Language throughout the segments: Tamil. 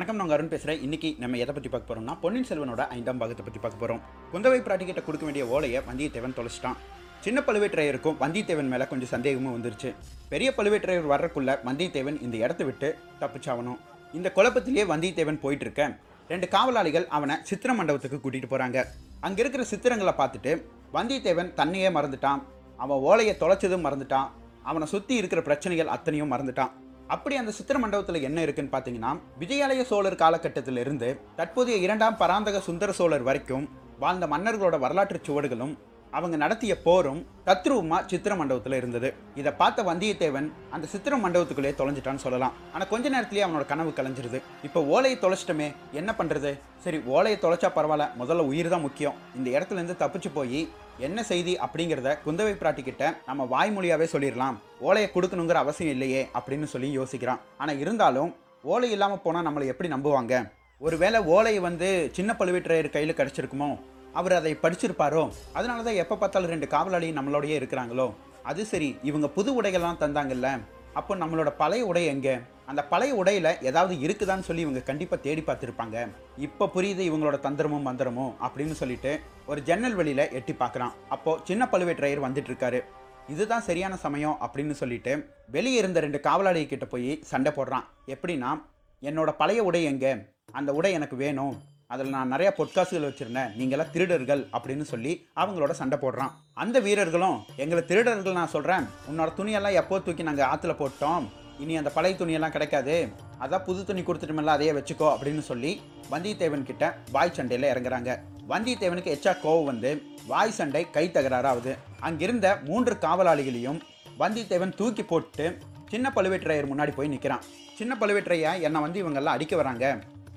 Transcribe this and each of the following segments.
வணக்கம் நாங்கள் அருண் பேசுகிறேன் இன்றைக்கி நம்ம எதை பற்றி பார்க்க போகிறோம்னா பொன்னியின் செல்வனோட ஐந்தாம் பாகத்தை பற்றி பார்க்க போகிறோம் குந்தவை பிராட்டிகிட்ட கொடுக்க வேண்டிய ஓலையை வந்தியத்தேவன் தொலைச்சிட்டான். சின்ன பழுவேற்றையருக்கும் வந்தியத்தேவன் மேலே கொஞ்சம் சந்தேகமும் வந்துருச்சு. பெரிய பழுவேற்றையர் வர்றக்குள்ள வந்தியத்தேவன் இந்த இடத்த விட்டு தப்பிச்சாகணும். இந்த குழப்பத்திலேயே வந்தியத்தேவன் போயிட்டு இருக்க ரெண்டு காவலாளிகள் அவனை சித்திர மண்டபத்துக்கு கூட்டிகிட்டு போகிறாங்க அங்கே இருக்கிற சித்திரங்களை பார்த்துட்டு வந்தியத்தேவன் தன்னையே மறந்துட்டான். அவன் ஓலையை தொலைச்சதும் மறந்துட்டான். அவனை சுற்றி இருக்கிற பிரச்சனைகள் அத்தனையும் மறந்துட்டான். அப்படி அந்த சித்திர மண்டபத்தில் என்ன இருக்குன்னு பார்த்தீங்கன்னா விஜயாலய சோழர் காலகட்டத்திலிருந்து தற்போதைய இரண்டாம் பராந்தக சுந்தர சோழர் வரைக்கும் வாழ்ந்த மன்னர்களோட வரலாற்று சுவடுகளும் அவங்க நடத்திய போரும் தத்ரூபமா சித்திர மண்டபத்தில் இருந்தது. இதை பார்த்த வந்தியத்தேவன் அந்த சித்திர மண்டபத்துக்குள்ளே தொலைஞ்சிட்டான்னு சொல்லலாம். ஆனால் கொஞ்ச நேரத்திலேயே அவனோட கனவு கலைஞ்சிருது. இப்போ ஓலையை தொலைச்சிட்டமே என்ன பண்ணுறது சரி ஓலையை தொலைச்சா பரவாயில்ல முதல்ல உயிர் தான் முக்கியம். இந்த இடத்துல இருந்து தப்பிச்சு போய் என்ன செய்தி அப்படிங்கிறத குந்தவை பிராட்டி கிட்ட நம்ம வாய்மொழியாகவே சொல்லிடலாம். ஓலையை கொடுக்கணுங்கிற அவசியம் இல்லையே அப்படின்னு சொல்லி யோசிக்கிறான். ஆனால் இருந்தாலும் ஓலை இல்லாமல் போனால் நம்மளை எப்படி நம்புவாங்க? ஒருவேளை ஓலை வந்து சின்ன பழுவேற்றையர் கையில் கிடச்சிருக்குமோ? அவர் அதை படிச்சிருப்பாரோ? அதனால தான் எப்போ பார்த்தாலும் ரெண்டு காவலாளி நம்மளோடயே இருக்கிறாங்களோ? அது சரி இவங்க புது உடைகள்லாம் தந்தாங்கல்ல. அப்போ நம்மளோட பழைய உடை எங்கே? அந்த பழைய உடையில ஏதாவது இருக்குதான்னு சொல்லி இவங்க கண்டிப்பாக தேடி பார்த்துருப்பாங்க. இப்போ புரியுது இவங்களோட தந்திரமும் மந்திரமும் அப்படின்னு சொல்லிட்டு ஒரு ஜன்னல் வெளியில் எட்டி பார்க்குறான். அப்போது சின்ன பழுவேற்றையர் வந்துட்டு இருக்காரு இதுதான் சரியான சமயம் அப்படின்னு சொல்லிட்டு வெளியே இருந்த ரெண்டு காவலாளிகிட்ட போய் சண்டை போடுறான். எப்படின்னா என்னோட பழைய உடை எங்கே? அந்த உடை எனக்கு வேணும். அதில் நான் நிறையா பொட்காசுகள் வச்சுருந்தேன். நீங்களாம் திருடர்கள் அப்படின்னு சொல்லி அவங்களோட சண்டை போடுறான். அந்த வீரர்களும் எங்களை திருடர்கள் நான் சொல்கிறேன் உன்னோட துணியெல்லாம் எப்போ தூக்கி நாங்கள் ஆற்றுல போட்டோம்? இனி அந்த பழைய துணியெல்லாம் கிடைக்காது. அதான் புது துணி கொடுத்துட்டோம்ல அதையே வச்சுக்கோ அப்படின்னு சொல்லி வந்தியத்தேவன் கிட்ட வாய் சண்டையில் இறங்குறாங்க. வந்தியத்தேவனுக்கு எச்சா கோவம் வந்து வாய் சண்டை கை தகராறாகுது அங்கிருந்த மூன்று காவலாளிகளையும் வந்தியத்தேவன் தூக்கி போட்டு சின்ன பழுவேற்றையர் முன்னாடி போய் நிற்கிறான் சின்ன பழுவேற்றையா என்னை வந்து இவங்கெல்லாம் அடிக்க வராங்க.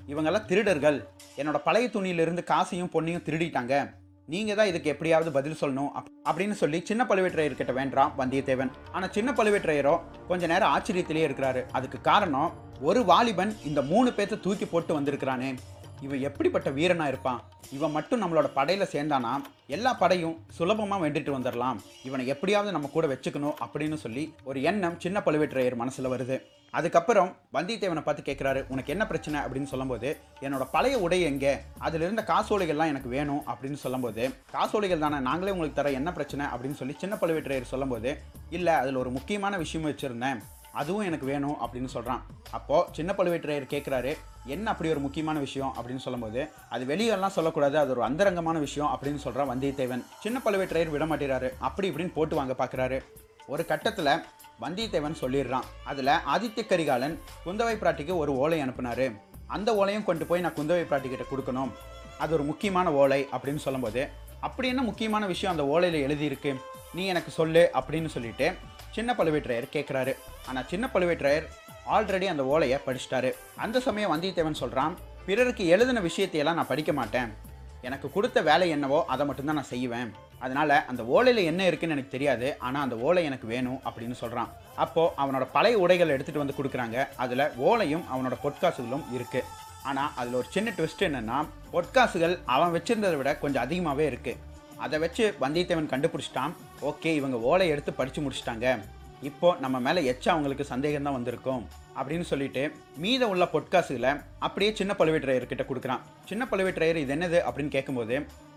இவங்கெல்லாம் திருடர்கள். என்னோட பழைய துணியிலிருந்து காசையும் பொண்ணையும் திருடிட்டாங்க. நீங்கள் தான் இதுக்கு எப்படியாவது பதில் சொல்லணும் அப்- அப்படின்னு சொல்லி சின்ன பழுவேற்றையர்கிட்ட வேண்டாம் வந்தியத்தேவன். ஆனால் சின்ன பழுவேற்றையரோ கொஞ்ச நேரம் ஆச்சரியத்திலேயே இருக்கிறாரு. அதுக்கு காரணம் ஒரு வாலிபன் இந்த மூணு பேர்த்த தூக்கி போட்டு வந்திருக்கிறானே. இவன் எப்படிப்பட்ட வீரனாக இருப்பான்? இவன் மட்டும் நம்மளோட படையில் சேர்ந்தானா? எல்லா படையும் சுலபமாக வென்றுட்டு வந்துடலாம் இவனை எப்படியாவது நம்ம கூட வச்சுக்கணும் அப்படின்னு சொல்லி ஒரு எண்ணம் சின்ன பழுவேற்றையர் மனசில் வருது. அதுக்கப்புறம் வந்தியத்தேவனை பார்த்து கேட்குறாரு உனக்கு என்ன பிரச்சனை? அப்படின்னு சொல்லும்போது என்னோட பழைய உடை எங்கே? அதில் இருந்த காசோலைகள்லாம் எனக்கு வேணும். அப்படின்னு சொல்லும்போது காசோலைகள் தானே நாங்களே உங்களுக்கு தர என்ன பிரச்சனை? அப்படின்னு சொல்லி சின்ன பழுவேற்றையர் சொல்லும்போது இல்லை அதில் ஒரு முக்கியமான விஷயம் வச்சுருந்தேன். அதுவும் எனக்கு வேணும். அப்படின்னு சொல்கிறான் அப்போது சின்ன பழுவேற்றையர் கேட்குறாரு என்ன அப்படி ஒரு முக்கியமான விஷயம்? அப்படின்னு சொல்லும்போது அது வெளியெல்லாம் சொல்லக்கூடாது அது ஒரு அந்தரங்கமான விஷயம். அப்படின்னு சொல்கிறான் வந்தியத்தேவன். சின்ன பழுவேற்றையர் விட மாட்டேறாரு அப்படி இப்படின்னு போட்டு வாங்க பார்க்குறாரு ஒரு கட்டத்தில் வந்தியத்தேவன் சொல்லிடுறான். அதில் ஆதித்ய கரிகாலன் குந்தவை பிராட்டிக்கு ஒரு ஓலை அனுப்புனாரு. அந்த ஓலையும் கொண்டு போய் நான் குந்தவை பிராட்டிக்கிட்ட கொடுக்கணும். அது ஒரு முக்கியமான ஓலை அப்படின்னு சொல்லும்போது அப்படி என்ன முக்கியமான விஷயம் அந்த ஓலையில் எழுதியிருக்கு? நீ எனக்கு சொல்லு அப்படின்னு சொல்லிட்டு சின்ன பழுவேற்றையர் கேட்குறாரு ஆனால் சின்ன பழுவேற்றையர் ஆல்ரெடி அந்த ஓலையை படிச்சிட்டாரு. அந்த சமயம் வந்தியத்தேவன் சொல்கிறான் பிறருக்கு எழுதின விஷயத்தையெல்லாம் நான் படிக்க மாட்டேன். எனக்கு கொடுத்த வேலை என்னவோ அதை மட்டும்தான் நான் செய்வேன். அதனால் அந்த ஓலையில் என்ன இருக்குன்னு எனக்கு தெரியாது. ஆனால் அந்த ஓலை எனக்கு வேணும் அப்படின்னு சொல்கிறான் அப்போது அவனோட பழைய உடைகள் எடுத்துகிட்டு வந்து கொடுக்குறாங்க. அதில் ஓலையும் அவனோட பொற்காசுகளும் இருக்குது ஆனால் அதில் ஒரு சின்ன ட்விஸ்ட் என்னென்னா பொற்காசுகள் அவன் வச்சுருந்ததை விட கொஞ்சம் அதிகமாகவே இருக்குது அதை வச்சு வந்தியத்தேவன் கண்டுபிடிச்சிட்டான். ஓகே இவங்க ஓலை எடுத்து படித்து முடிச்சிட்டாங்க. இப்போ நம்ம மேலே எச்சா அவங்களுக்கு சந்தேகம் தான் வந்திருக்கும் அப்படின்னு சொல்லிட்டு மீத உள்ள பொட்காசுகளை அப்படியே சின்ன பழுவேற்றையர்கிட்ட கொடுக்குறான். சின்ன பழுவேற்றையர் இது என்னது அப்படின்னு கேட்கும்போது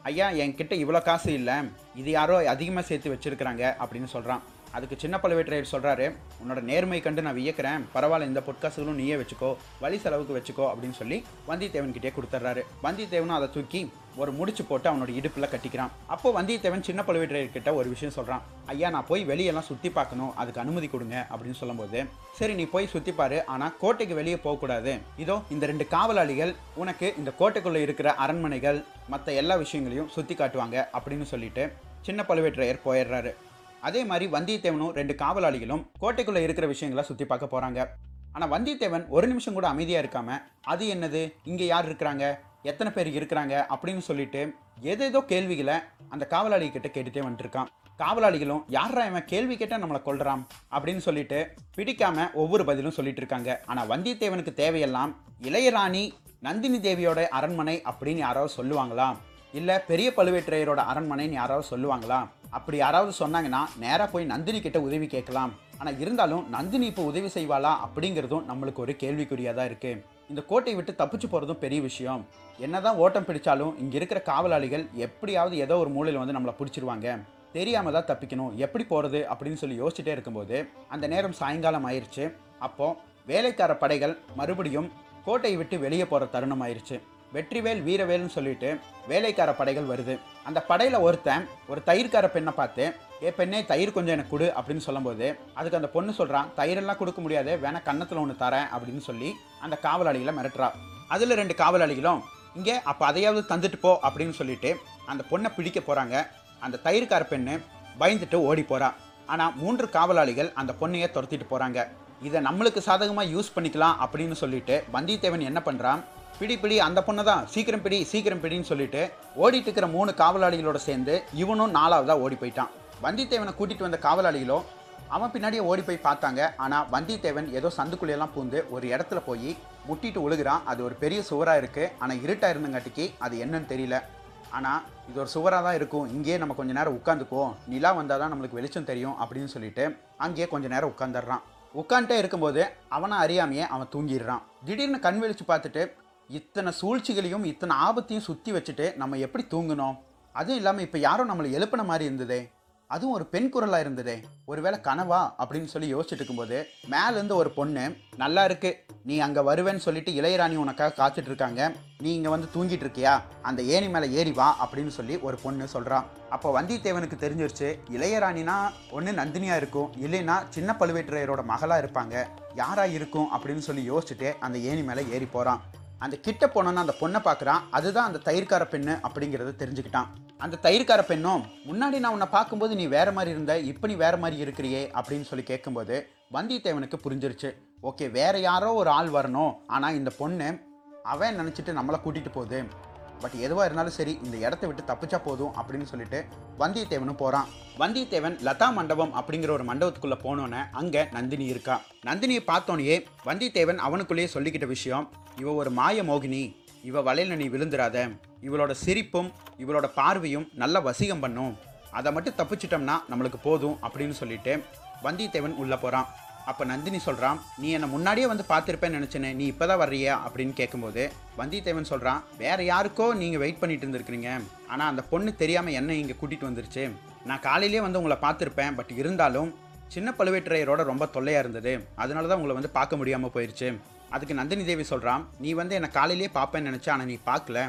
ஐயா என்கிட்ட இவ்வளோ காசு இல்லை. இது யாரோ அதிகமாக சேர்த்து வச்சிருக்கிறாங்க அப்படின்னு சொல்கிறான் அதுக்கு சின்ன பழுவேற்றையர் சொல்கிறாரு உன்னோட நேர்மை கண்டு நான் வியக்கிறேன். பரவாயில்ல இந்த பொட்காசுகளும் நீயே வச்சுக்கோ. வழி செலவுக்கு வச்சுக்கோ அப்படின்னு சொல்லி வந்தியத்தேவன் கிட்டே கொடுத்துட்றாரு வந்தியத்தேவனும் அதை தூக்கி ஒரு முடிச்சு போட்டு அவனோட இடுப்பில் கட்டிக்கிறான். அப்போ வந்தியத்தேவன் சின்ன பழுவேற்றையர்கிட்ட ஒரு விஷயம் சொல்கிறான் ஐயா நான் போய் வெளியெல்லாம் சுற்றி பார்க்கணும். அதுக்கு அனுமதி கொடுங்க அப்படின்னு சொல்லும்போது சரி நீ போய் சுற்றி பாரு. ஆனால் கோட்டைக்கு வெளியே போகக்கூடாது. இதோ இந்த ரெண்டு காவலாளிகள் உனக்கு இந்த கோட்டைக்குள்ளே இருக்கிற அரண்மனைகள் மற்ற எல்லா விஷயங்களையும் சுற்றி காட்டுவாங்க அப்படின்னு சொல்லிட்டு சின்ன பழுவேற்றையர் போயிடுறாரு. அதே மாதிரி வந்தியத்தேவனும் ரெண்டு காவலாளிகளும் கோட்டைக்குள்ளே இருக்கிற விஷயங்களை சுற்றி பார்க்க போகிறாங்க ஆனால் வந்தியத்தேவன் ஒரு நிமிஷம் கூட அமைதியாக இருக்காம அது என்னது? இங்கே யார் இருக்கிறாங்க? எத்தனை பேர் இருக்கிறாங்க? அப்படின்னு சொல்லிட்டு ஏதேதோ கேள்விகளை அந்த காவலாளி கிட்ட கேட்டுட்டே வந்துட்டுருக்கான் காவலாளிகளும் யாரா இவன்? கேள்வி கேட்டால் நம்மளை கொள்றான் அப்படின்னு சொல்லிட்டு பிடிக்காம ஒவ்வொரு பதிலும் சொல்லிட்டு இருக்காங்க. ஆனால் வந்தியத்தேவனுக்கு தேவையெல்லாம் இளையராணி நந்தினி தேவியோட அரண்மனை அப்படின்னு யாராவது சொல்லுவாங்களா? இல்லை பெரிய பழுவேற்றையரோட அரண்மனைன்னு யாராவது சொல்லுவாங்களா? அப்படி யாராவது சொன்னாங்கன்னா நேராக போய் நந்தினி கிட்ட உதவி கேட்கலாம். ஆனால் இருந்தாலும் நந்தினி இப்போ உதவி செய்வாளா அப்படிங்கிறதும் நம்மளுக்கு ஒரு கேள்விக்குறியாக தான் இருக்குது இந்த கோட்டை விட்டு தப்பிச்சு போகிறதும் பெரிய விஷயம். என்னதான் ஓட்டம் பிடிச்சாலும் இங்கே இருக்கிற காவலாளிகள் எப்படியாவது ஏதோ ஒரு மூலையில் வந்து நம்மளை பிடிச்சிருவாங்க. தெரியாமல் தான் தப்பிக்கணும். எப்படி போகிறது அப்படின்னு சொல்லி யோசிச்சுட்டே இருக்கும்போது அந்த நேரம் சாயங்காலம் ஆயிடுச்சு அப்போது வேலைக்கார படைகள் மறுபடியும் கோட்டையை விட்டு வெளியே போகிற தருணம் ஆயிடுச்சு வெற்றிவேல் வீரவேல்னு சொல்லிட்டு வேலைக்கார படைகள் வருது. அந்த படையில் ஒருத்தன் ஒரு தயிர்கார பெண்ணை பார்த்து ஏ பெண்ணே தயிர் கொஞ்சம் எனக்கு கொடு அப்படின்னு சொல்லும்போது அதுக்கு அந்த பொண்ணு சொல்கிறான் தயிரெல்லாம் கொடுக்க முடியாது வேணா கன்னத்தில் ஒன்று தரேன் அப்படின்னு சொல்லி அந்த காவலாளிகளை மிரட்டுறா. அதில் ரெண்டு காவலாளிகளும் இங்கே அப்போ அதையாவது தந்துட்டு போ அப்படின்னு சொல்லிட்டு அந்த பொண்ணை பிடிக்க போகிறாங்க அந்த தயிர்கார பெண்ணு பயந்துட்டு ஓடி போகிறா ஆனால் மூன்று காவலாளிகள் அந்த பொண்ணையை துரத்திட்டு போகிறாங்க இதை நம்மளுக்கு சாதகமாக யூஸ் பண்ணிக்கலாம் அப்படின்னு சொல்லிட்டு வந்தியத்தேவன் என்ன பண்ணுறான் பிடி பிடி அந்த பொண்ணு தான். சீக்கிரம் பிடி சீக்கிரம் பிடின்னு சொல்லிட்டு ஓடிட்டு இருக்கிற மூணு காவலாளிகளோட சேர்ந்து இவனும் நாலாவதாக ஓடி போயிட்டான் வந்தியத்தேவனை கூட்டிட்டு வந்த காவலாளிகளும் அவன் பின்னாடியே ஓடி போய் பார்த்தாங்க. ஆனால் வந்தியத்தேவன் ஏதோ சந்துக்குள்ளேயெல்லாம் பூந்து ஒரு இடத்துல போய் முட்டிட்டு உழுகுறான். அது ஒரு பெரிய சுவராக இருக்குது ஆனால் இருட்டாக இருந்தங்காட்டிக்கு அது என்னன்னு தெரியல. ஆனால் இது ஒரு சுவராக தான் இருக்கும். இங்கேயே நம்ம கொஞ்ச நேரம் உட்காந்துக்குவோம். நிலா வந்தால் தான் நம்மளுக்கு வெளிச்சம் தெரியும் அப்படின்னு சொல்லிட்டு அங்கேயே கொஞ்ச நேரம் உட்காந்துடுறான் உட்காந்துட்டே இருக்கும்போது அவனை அறியாமையே அவன் தூங்கிடுறான். திடீர்னு கண் வெளிச்சு பார்த்துட்டு இத்தனை சூழ்ச்சிகளையும் இத்தனை ஆபத்தையும் சுற்றி வச்சுட்டு நம்ம எப்படி தூங்கணும் அதுவும் இல்லாமல் இப்போ யாரும் நம்மளை எழுப்பின மாதிரி இருந்ததே. அதுவும் ஒரு பெண் குரலாக இருந்ததே. ஒருவேளை கனவா? அப்படின்னு சொல்லி யோசிச்சுட்டு இருக்கும்போது மேலேருந்து ஒரு பொண்ணு நல்லா இருக்கு. நீ அங்கே வருவேன்னு சொல்லிட்டு இளையராணி உனக்காக காத்துட்டு இருக்காங்க. நீ இங்கே வந்து தூங்கிட்டு இருக்கியா? அந்த ஏணி மேலே ஏறி வா அப்படின்னு சொல்லி ஒரு பொண்ணு சொல்கிறான் அப்போ வந்தியத்தேவனுக்கு தெரிஞ்சிருச்சு இளையராணினா ஒன்று நந்தினியாக இருக்கும். இல்லைன்னா சின்ன பழுவேற்றையரோட மகளாக இருப்பாங்க. யாராக இருக்கும்? அப்படின்னு சொல்லி யோசிச்சுட்டு அந்த ஏணி மேலே ஏறி போகிறான் அந்த கிட்ட போனோன்னு அந்த பொண்ணை பார்க்குறான் அதுதான் அந்த தயிர்கார பெண்ணு அப்படிங்கிறத தெரிஞ்சுக்கிட்டான். அந்த தயிர்கார பெண்ணும் முன்னாடி நான் உன்னை பார்க்கும்போது நீ வேற மாதிரி இருந்த இப்போ நீ வேற மாதிரி இருக்கிறியே அப்படின்னு சொல்லி கேட்கும்போது வந்தியத்தேவனுக்கு புரிஞ்சிருச்சு. ஓகே வேற யாரோ ஒரு ஆள் வரணும் ஆனால் இந்த பொண்ணு அவன் நினச்சிட்டு நம்மளை கூட்டிகிட்டு போகுது. பட் எதுவாக இருந்தாலும் சரி இந்த இடத்த விட்டு தப்பிச்சா போதும் அப்படின்னு சொல்லிட்டு வந்தியத்தேவனும் போகிறான் வந்தியத்தேவன் லதா மண்டபம் அப்படிங்கிற ஒரு மண்டபத்துக்குள்ளே போனோன்னே அங்கே நந்தினி இருக்கா. நந்தினியை பார்த்தோன்னே வந்தியத்தேவன் அவனுக்குள்ளேயே சொல்லிக்கிட்ட விஷயம் இவ ஒரு மாய மோகினி. இவ வலையில் நீ விழுந்துராத இவளோட சிரிப்பும் இவளோட பார்வையும் நல்ல வசீகம் பண்ணும். அதை மட்டும் தப்பிச்சிட்டோம்னா நம்மளுக்கு போதும் அப்படின்னு சொல்லிட்டு வந்தியத்தேவன் உள்ளே போகிறான் அப்போ நந்தினி சொல்கிறான் நீ என்னை முன்னாடியே வந்து பார்த்துருப்பேன்னு நினச்சேனே நீ இப்போ தான் வர்றியா? அப்படின்னு கேட்கும்போது வந்தியத்தேவன் சொல்கிறான் வேறு யாருக்கோ நீங்கள் வெயிட் பண்ணிட்டு இருந்திருக்கிறீங்க. ஆனால் அந்த பொண்ணு தெரியாமல் என்ன இங்கே கூட்டிகிட்டு வந்துருச்சு. நான் காலையிலேயே வந்து உங்களை பார்த்துருப்பேன். பட் இருந்தாலும் சின்ன பழுவேற்றையரோட ரொம்ப தொல்லையாக இருந்தது. அதனால தான் உங்களை வந்து பார்க்க முடியாமல் போயிடுச்சு அதுக்கு நந்தினி தேவி சொல்கிறான் நீ வந்து என்னை காலையிலேயே பார்ப்பேன்னு நினச்சா ஆனால் நீ பார்க்கல.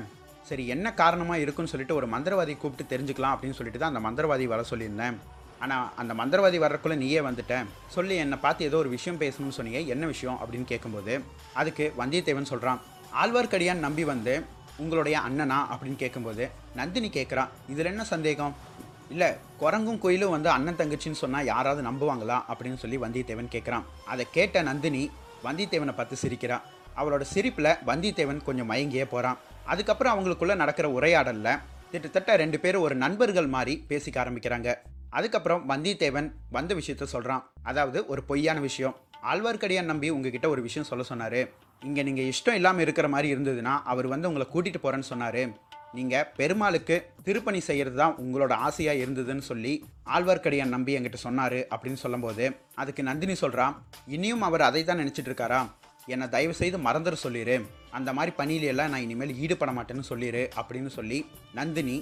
சரி என்ன காரணமாக இருக்குன்னு சொல்லிட்டு ஒரு மந்திரவாதி கூப்பிட்டு தெரிஞ்சுக்கலாம் அப்படின்னு சொல்லிட்டு தான் அந்த மந்திரவாதி வர சொல்லியிருந்தேன். ஆனால் அந்த மந்திரவாதி வர்றக்குள்ளே நீயே வந்துட்டேன் சொல்லி என்னை பார்த்து ஏதோ ஒரு விஷயம் பேசணும்னு சொன்னீங்க. என்ன விஷயம் அப்படின்னு கேட்கும்போது அதுக்கு வந்தியத்தேவன் சொல்கிறான் ஆழ்வார்க்கடியான் நம்பி வந்து உங்களுடைய அண்ணனா? அப்படின்னு கேட்கும்போது நந்தினி கேட்குறான் இதில் என்ன சந்தேகம்? இல்லை குரங்கும் கோயிலும் வந்து அண்ணன் தங்கச்சின்னு சொன்னால் யாராவது நம்புவாங்களா? அப்படின்னு சொல்லி வந்தியத்தேவன் கேட்குறான் அதை கேட்ட நந்தினி வந்தியத்தேவனை பார்த்து சிரிக்கிறான் அவளோட சிரிப்பில் வந்தியத்தேவன் கொஞ்சம் மயங்கியே போகிறான் அதுக்கப்புறம் அவங்களுக்குள்ளே நடக்கிற உரையாடலில் கிட்டத்தட்ட ரெண்டு பேரும் ஒரு நண்பர்கள் மாதிரி பேசிக்க ஆரம்பிக்கிறாங்க. அதுக்கப்புறம் வந்தியத்தேவன் வந்த விஷயத்த சொல்கிறான் அதாவது ஒரு பொய்யான விஷயம். ஆழ்வார்க்கடியான் நம்பி உங்ககிட்ட ஒரு விஷயம் சொல்ல சொன்னார். இங்கே நீங்கள் இஷ்டம் இல்லாமல் இருக்கிற மாதிரி இருந்ததுன்னா அவர் வந்து உங்களை கூட்டிகிட்டு போகிறேன்னு சொன்னார். நீங்கள் பெருமாளுக்கு திருப்பணி செய்கிறது தான் உங்களோட ஆசையாக இருந்ததுன்னு சொல்லி ஆழ்வார்க்கடியான் நம்பி என்கிட்ட சொன்னார் அப்படின்னு சொல்லும்போது அதுக்கு நந்தினி சொல்கிறான் இனியும் அவர் அதை தான் நினச்சிட்டு இருக்காரா? என்னை தயவு செய்து மறந்துட சொல்லிடு அந்த மாதிரி பணியிலெல்லாம் நான் இனிமேல் ஈடுபட மாட்டேன்னு சொல்லிடு அப்படின்னு சொல்லி நந்தினி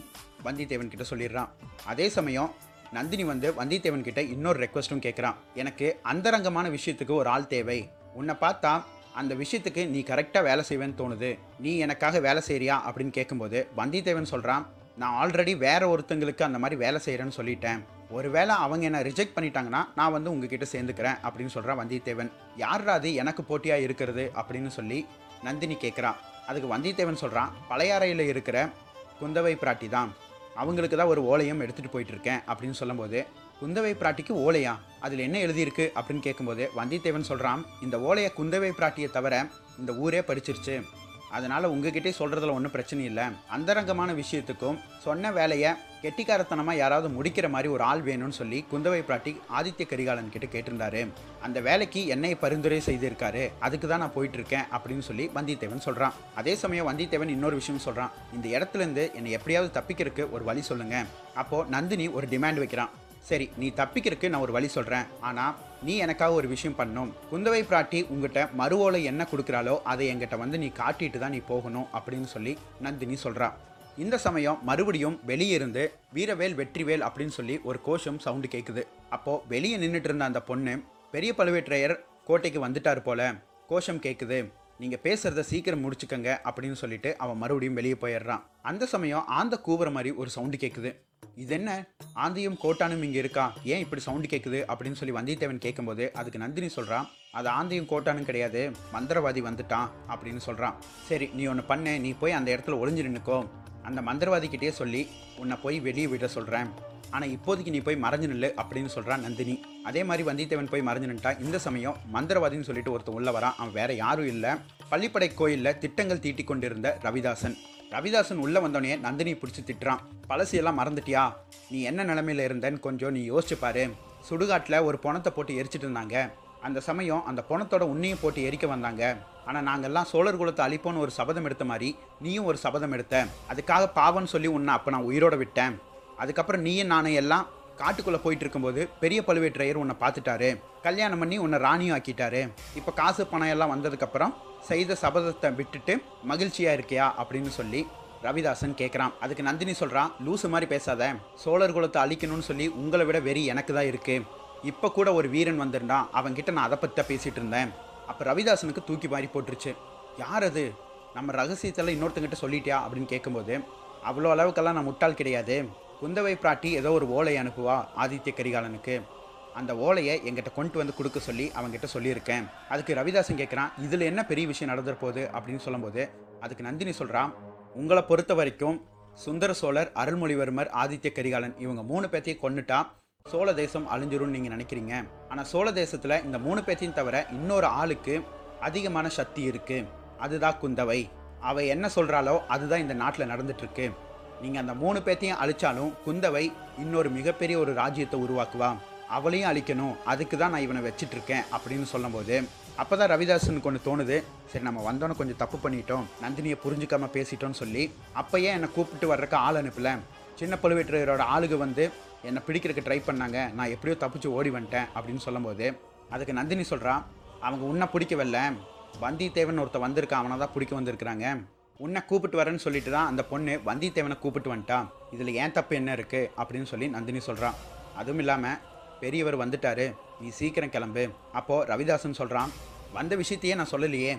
வந்தியத்தேவன் கிட்ட சொல்லிடுறான். அதே சமயம் நந்தினி வந்து வந்தியத்தேவன் கிட்ட இன்னொரு ரெக்வஸ்ட்டும் கேட்குறான் எனக்கு அந்தரங்கமான விஷயத்துக்கு ஒரு ஆள் தேவை. உன்னை பார்த்தா அந்த விஷயத்துக்கு நீ கரெக்டாக வேலை செய்வேன்னு தோணுது. நீ எனக்காக வேலை செய்கிறியா அப்படின்னு கேட்கும்போது வந்தியத்தேவன் சொல்கிறான் நான் ஆல்ரெடி வேற ஒருத்தங்களுக்கு அந்த மாதிரி வேலை செய்கிறேன்னு சொல்லிட்டேன். ஒருவேளை அவங்க என்ன ரிஜெக்ட் பண்ணிட்டாங்கன்னா நான் வந்து உங்ககிட்ட சேர்ந்துக்கிறேன் அப்படின்னு சொல்கிறான் வந்தியத்தேவன். யாரா அது? எனக்கு போட்டியாக இருக்கிறது? அப்படின்னு சொல்லி நந்தினி கேட்குறான் அதுக்கு வந்தியத்தேவன் சொல்கிறான் பழையாறையில் இருக்கிற குந்தவை பிராட்டி தான். அவங்களுக்கு தான் ஒரு ஓலையும் எடுத்துகிட்டு போயிட்டு இருக்கேன் அப்படின்னு சொல்லும்போது குந்தவை பிராட்டிக்கு ஓலையா? அதில் என்ன எழுதியிருக்கு? அப்படின்னு கேட்கும்போது வந்தியத்தேவன் சொல்கிறான் இந்த ஓலையை குந்தவை பிராட்டியை தவிர இந்த ஊரே படிச்சிருச்சு அதனால் உங்ககிட்டே சொல்கிறதுல ஒன்றும் பிரச்சனை இல்லை. அந்தரங்கமான விஷயத்துக்கும் சொன்ன வேலையை கெட்டிக்காரத்தனமாக யாராவது முடிக்கிற மாதிரி ஒரு ஆள் வேணும்னு சொல்லி குந்தவை பிராட்டி ஆதித்ய கரிகாலன் கிட்ட கேட்டிருந்தாரு. அந்த வேலைக்கு என்னை பரிந்துரை செய்திருக்காரு. அதுக்கு தான் நான் போயிட்டு இருக்கேன் அப்படின்னு சொல்லி வந்தியத்தேவன் சொல்கிறான் அதே சமயம் வந்தியத்தேவன் இன்னொரு விஷயம் சொல்கிறான் இந்த இடத்துலேருந்து என்னை எப்படியாவது தப்பிக்கிறதுக்கு ஒரு வழி சொல்லுங்க. அப்போது நந்தினி ஒரு டிமாண்ட் வைக்கிறான். சரி நீ தப்பிக்கிறதுக்கு நான் ஒரு வழி சொல்கிறேன் ஆனால் நீ எனக்காக ஒரு விஷயம் பண்ணணும் குந்தவை பிராட்டி உங்ககிட்ட மறுவோலை என்ன கொடுக்குறாளோ அதை என்கிட்ட வந்து நீ காட்டிட்டு தான் நீ போகணும் அப்படின்னு சொல்லி நந்தினி சொல்கிறா இந்த சமயம் மறுபடியும் வெளியே இருந்து வீரவேல் வெற்றிவேல் அப்படின்னு சொல்லி ஒரு கோஷம் சவுண்டு கேட்குது அப்போது வெளியே நின்றுட்டு இருந்த அந்த பொண்ணு பெரிய பழுவேற்றையர் கோட்டைக்கு வந்துட்டார் போல கோஷம் கேட்குது நீங்கள் பேசுகிறத சீக்கிரம் முடிச்சுக்கங்க அப்படின்னு சொல்லிட்டு அவன் மறுபடியும் வெளியே போயிடுறான். அந்த சமயம் ஆந்த கூவுற மாதிரி ஒரு சவுண்டு கேட்குது இது என்ன? ஆந்தியும் கோட்டானும் இங்கே இருக்கா? ஏன் இப்படி சவுண்டு கேட்குது அப்படின்னு சொல்லி வந்தியத்தேவன் கேட்கும்போது அதுக்கு நந்தினி சொல்கிறான் அது ஆந்தியும் கோட்டானும் கிடையாது. மந்திரவாதி வந்துட்டான். அப்படின்னு சொல்கிறான் சரி நீ ஒன்று பண்ணு. நீ போய் அந்த இடத்துல ஒளிஞ்சு நின்னுக்கோ. அந்த மந்திரவாதிக்கிட்டே சொல்லி உன்னை போய் வெளியே விட சொல்கிறேன் ஆனால் இப்போதைக்கு நீ போய் மறைஞ்சு நில்லு அப்படின்னு சொல்கிறான் நந்தினி. அதே மாதிரி வந்தியத்தேவன் போய் மறைஞ்சு நின்ட்டா இந்த சமயம் மந்திரவாதின்னு சொல்லிட்டு ஒருத்தன் உள்ள வரான். அவன் வேற யாரும் இல்லை. பள்ளிப்படை கோயிலில் திட்டங்கள் தீட்டிக் கொண்டிருந்த ரவிதாசன். ரவிதாசன் உள்ளே வந்தோடனே நந்தினி பிடிச்சி திட்டுறான். பழசியெல்லாம் மறந்துட்டியா? நீ என்ன நிலமையில இருந்தேன்னு கொஞ்சம் நீ யோசிச்சு பாரு. சுடுகாட்டில் ஒரு பணத்தை போட்டு எரிச்சிட்டு இருந்தாங்க. அந்த சமயம் அந்த பணத்தோட உன்னையும் போட்டு எரிக்க வந்தாங்க. ஆனால் நாங்கள்லாம் சோழர் குலத்தை அழிப்போன்னு ஒரு சபதம் எடுத்த மாதிரி நீயும் ஒரு சபதம் எடுத்த. அதுக்காக பாவம்னு சொல்லி உன்னை அப்போ நான் உயிரோட விட்டேன். அதுக்கப்புறம் நீயும் நானும் எல்லாம் காட்டுக்குள்ளே போயிட்டு இருக்கும்போது பெரிய பழுவேற்றையர் உன்னை பார்த்துட்டாரு. கல்யாணம் பண்ணி உன்னை ராணியும் ஆக்கிட்டாரு. இப்போ காசு பணம் எல்லாம் வந்ததுக்கப்புறம் செய்த சபதத்தை விட்டுட்டு மகிழ்ச்சியாக இருக்கியா அப்படின்னு சொல்லி ரவிதாசன் கேட்குறான் அதுக்கு நந்தினி சொல்கிறான் லூசு மாதிரி பேசாத. சோழர் குலத்தை அழிக்கணும்னு சொல்லி உங்களை விட வெறி எனக்கு தான் இருக்குது இப்போ கூட ஒரு வீரன் வந்திருந்தான். அவன்கிட்ட நான் அதை பற்றி பேசிகிட்டு இருந்தேன். அப்போ ரவிதாசனுக்கு தூக்கி மாறி போட்டுருச்சு. யார் அது? நம்ம ரகசியத்தெல்லாம் இன்னொருத்தங்கிட்ட சொல்லிட்டியா? அப்படின்னு கேட்கும்போது அவ்வளோ அளவுக்கெல்லாம் நான் முட்டாள் கிடையாது. குந்தவை பிராட்டி ஏதோ ஒரு ஓலை அனுப்புவா ஆதித்ய கரிகாலனுக்கு. அந்த ஓலையை எங்கிட்ட கொண்டு வந்து கொடுக்க சொல்லி அவங்ககிட்ட சொல்லியிருக்கேன். அதுக்கு ரவிதாசன் கேட்குறான் இதில் என்ன பெரிய விஷயம் நடந்துருப்போகுது அப்படின்னு சொல்லும்போது அதுக்கு நந்தினி சொல்கிறான் உங்களை பொறுத்த வரைக்கும் சுந்தர சோழர் அருள்மொழிவர்மர் ஆதித்ய கரிகாலன் இவங்க மூணு பேர்த்தையும் கொண்டுட்டா சோழ தேசம் அழிஞ்சிரும்னு நீங்கள் நினைக்கிறீங்க. ஆனால் சோழ தேசத்தில் இந்த மூணு பேர்த்தையும் தவிர இன்னொரு ஆளுக்கு அதிகமான சக்தி இருக்குது அதுதான் குந்தவை. அவை என்ன சொல்கிறாளோ அதுதான் இந்த நாட்டில் நடந்துட்டுருக்கு நீங்கள் அந்த மூணு பேர்த்தையும் அழிச்சாலும் குந்தவை இன்னொரு மிகப்பெரிய ஒரு ராஜ்யத்தை உருவாக்குவான் அவளையும் அழிக்கணும். அதுக்கு தான் நான் இவனை வச்சுட்டு இருக்கேன் அப்படின்னு சொல்லும்போது அப்போ தான் ரவிதாசனுக்கு ஒன்று தோணுது. சரி நம்ம வந்தோன்னு கொஞ்சம் தப்பு பண்ணிட்டோம். நந்தினியை புரிஞ்சுக்காம பேசிட்டோம்னு சொல்லி அப்பயே என்னை கூப்பிட்டு வர்றதுக்கு ஆள் அனுப்பல. சின்ன பழுவேற்றையரோட ஆளுக வந்து என்னை பிடிக்கிறதுக்கு ட்ரை பண்ணாங்க. நான் எப்படியோ தப்பிச்சு ஓடி வந்துட்டேன் அப்படின்னு சொல்லும்போது அதுக்கு நந்தினி சொல்கிறான் அவங்க உன்னை பிடிக்கவில்லை. வந்தியத்தேவன் ஒருத்தன் வந்திருக்கான். அவனை தான் பிடிக்க வந்திருக்கிறாங்க. உன்னை கூப்பிட்டு வரேன்னு சொல்லிட்டு தான் அந்த பொண்ணு வந்தியத்தேவனை கூப்பிட்டு வந்துட்டான் இதில் ஏன் தப்பு என்ன இருக்குது அப்படின்னு சொல்லி நந்தினி சொல்கிறான் அதுவும் இல்லாமல் பெரியவர் வந்துட்டாரு. நீ சீக்கிரம் கிளம்பு. அப்போது ரவிதாசன் சொல்கிறான் வந்த விஷயத்தையே நான் சொல்லலையே.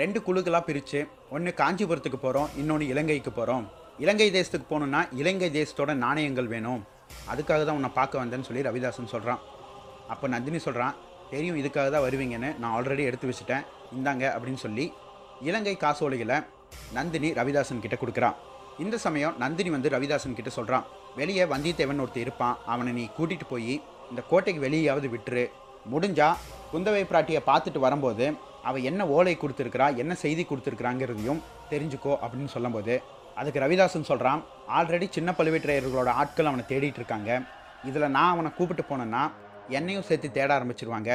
ரெண்டு குழுக்களாக பிரித்து ஒன்று காஞ்சிபுரத்துக்கு போகிறோம் இன்னொன்று இலங்கைக்கு போகிறோம் இலங்கை தேசத்துக்கு போகணுன்னா இலங்கை தேசத்தோட நாணயங்கள் வேணும். அதுக்காக தான் உன்னை பார்க்க வந்தேன்னு சொல்லி ரவிதாசன் சொல்கிறான் அப்போ நந்தினி சொல்கிறான் தெரியும் இதுக்காக தான் வருவீங்கன்னு நான் ஆல்ரெடி எடுத்து வச்சுட்டேன். இந்தாங்க அப்படின்னு சொல்லி இலங்கை காசோலைகளை நந்தினி ரவிதாசன் கிட்ட கொடுக்குறான். இந்த சமயம் நந்தினி வந்து ரவிதாசன் கிட்ட சொல்கிறான் வெளியே வந்தியத்தேவன் ஒருத்தர் இருப்பான். அவனை நீ கூட்டிகிட்டு போய் இந்த கோட்டைக்கு வெளியாவது விட்டுரு. முடிஞ்சா குந்தவை பிராட்டியை பார்த்துட்டு வரும்போது அவள் என்ன ஓலை கொடுத்துருக்குறா என்ன செய்தி கொடுத்துருக்குறாங்கிறதையும் தெரிஞ்சுக்கோ அப்படின்னு சொல்லும்போது அதுக்கு ரவிதாசன் சொல்கிறான் ஆல்ரெடி சின்ன பழுவேற்றையர்களோட ஆட்கள் அவனை தேடிட்டு இருக்காங்க. இதில் நான் அவனை கூப்பிட்டு போனேன்னா என்னையும் சேர்த்து தேட ஆரம்பிச்சிருவாங்க.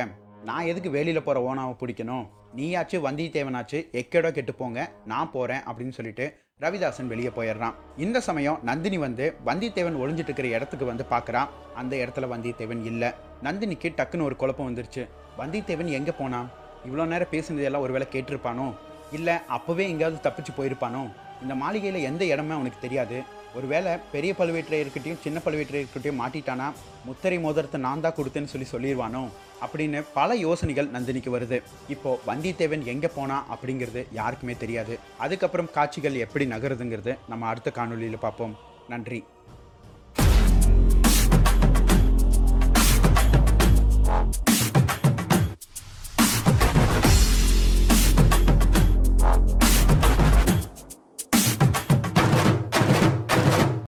நான் எதுக்கு வெளியில் போகிற ஓனாவை பிடிக்கணும்? நீயாச்சு வந்தியத்தேவனாச்சு எக்கேடோ கெட்டு போங்க நான் போகிறேன் அப்படின்னு சொல்லிட்டு ரவிதாசன் வெளியே போயிடுறான். இந்த சமயம் நந்தினி வந்து வந்தியத்தேவன் ஒளிஞ்சிட்டு இருக்கிற இடத்துக்கு வந்து பார்க்குறான். அந்த இடத்துல வந்தியத்தேவன் இல்லை. நந்தினிக்கு டக்குன்னு ஒரு குழப்பம் வந்துருச்சு. வந்தியத்தேவன் எங்கே போனான்? இவ்வளோ நேரம் பேசுனதெல்லாம் ஒருவேளை கேட்டிருப்பானோ? இல்லை அப்போவே எங்கேயாவது தப்பிச்சு போயிருப்பானோ? இந்த மாளிகையில் எந்த இடமே அவனுக்கு தெரியாது. ஒருவேளை பெரிய பழுவேற்றையர்கிட்டையும் சின்ன பழுவேற்றையர்கிட்டையும் மாட்டிட்டானா? முத்தரை மோதிரத்தை நான் தான் கொடுத்தேன்னு சொல்லி சொல்லிடுவானோ? அப்படின்னு பல யோசனைகள் நந்தினிக்கு வருது. இப்போ வந்தியத்தேவன் எங்கே போனா அப்படிங்கிறது யாருக்குமே தெரியாது. அதுக்கப்புறம் காட்சிகள் எப்படி நகருதுங்கிறது நம்ம அடுத்த காணொலியில் பார்ப்போம். நன்றி.